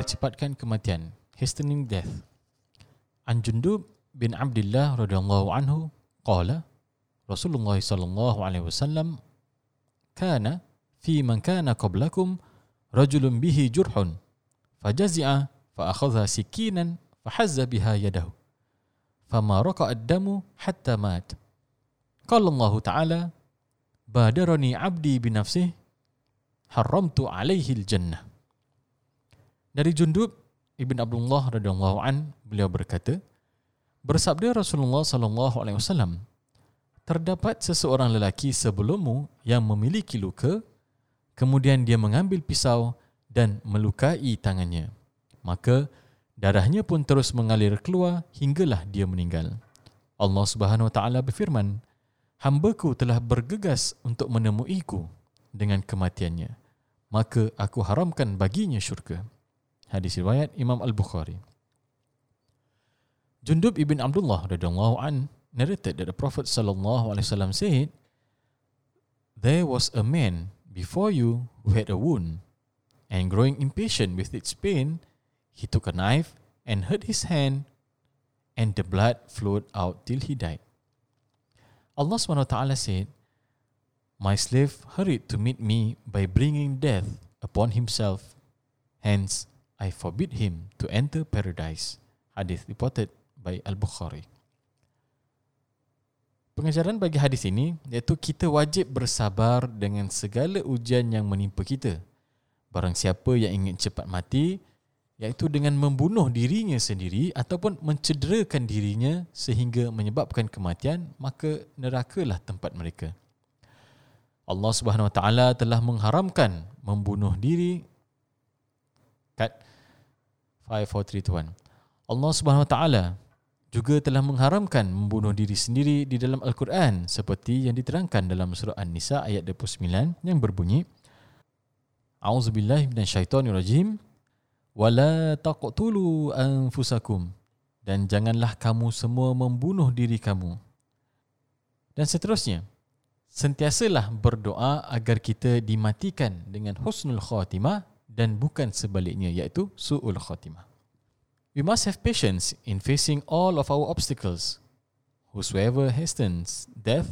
mempercepatkan kematian, hastening death. An Jundub bin Abdullah radhiyallahu anhu qala Rasulullah sallallahu alaihi wasallam kana fi man kana qablakum rajulun bihi jurhun fajazi'a fa akhadha sikinan fahazza biha yadahu fama raqa ad-damu hatta mat qala Allah ta'ala badarani 'abdi bi nafsihi haramtu 'alaihi al-jannah dari Jundub Ibn Abdullah radhiyallahu an beliau berkata bersabda Rasulullah sallallahu alaihi wasallam terdapat seseorang lelaki sebelummu yang memiliki luka kemudian dia mengambil pisau dan melukai tangannya. Maka darahnya pun terus mengalir keluar hinggalah dia meninggal. Allah Subhanahu wa taala berfirman hambaku telah bergegas untuk menemuiku dengan kematiannya. Maka aku haramkan baginya syurga Hadis riwayat Imam Al-Bukhari. Jundub ibn Abdullah radhiyallahu an narrated that the Prophet sallallahu alaihi wasallam said, "There was a man before you who had a wound, and growing impatient with its pain, he took a knife and hurt his hand, and the blood flowed out till he died." Allah taala said, "My slave hurried to meet me by bringing death upon himself. Hence, I forbid him to enter paradise. Hadis reported by Al-Bukhari. Pengajaran bagi hadis ini iaitu kita wajib bersabar dengan segala ujian yang menimpa kita. Barang siapa yang ingin cepat mati, iaitu dengan membunuh dirinya sendiri ataupun mencederakan dirinya sehingga menyebabkan kematian, maka nerakalah tempat mereka. Allah Subhanahu Wa Taala telah mengharamkan membunuh diri kat 5 4 3 2 1 Allah Subhanahu Wa Taala juga telah mengharamkan membunuh diri sendiri di dalam Al-Quran seperti yang diterangkan dalam surah An-Nisa ayat 29 yang berbunyi A'udzubillahi minasyaitonirrajim. Wala taqtulu anfusakum dan janganlah kamu semua membunuh diri kamu. Dan seterusnya sentiasalah berdoa agar kita dimatikan dengan husnul khatimah dan bukan sebaliknya iaitu su'ul khatimah. We must have patience in facing all of our obstacles. Whosoever hastens death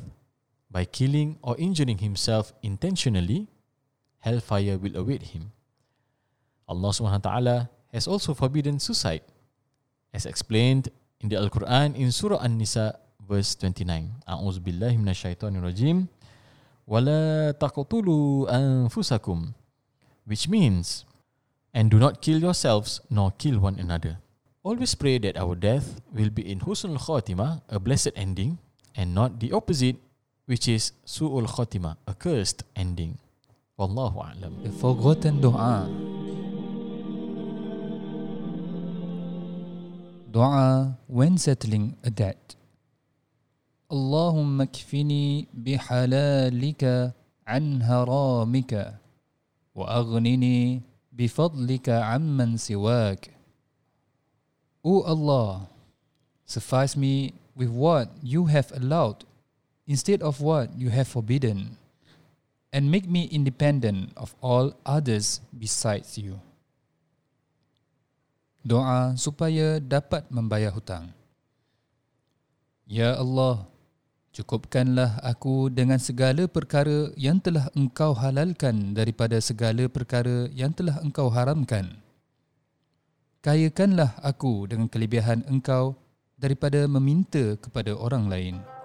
by killing or injuring himself intentionally, hellfire will await him. Allah taala has also forbidden suicide as explained in the Al-Quran in Surah An-Nisa verse 29. A'udzu billahi minasyaitonir rajim. Wala taqtulu anfusakum which means, and do not kill yourselves nor kill one another. Always pray that our death will be in husnul khatimah, a blessed ending, and not the opposite, which is su'ul khatimah, a cursed ending. Wallahu a'lam. The forgotten doa. Doa when settling a debt. اللهم اكفني بحلالك عن هرامك وأغنني بفضلك عمن سواك O Allah, suffice me with what you have allowed instead of what you have forbidden and make me independent of all others besides you. Doa supaya dapat membayar hutang. Ya Allah, Cukupkanlah aku dengan segala perkara yang telah engkau halalkan daripada segala perkara yang telah engkau haramkan. Kayakanlah aku dengan kelebihan engkau daripada meminta kepada orang lain.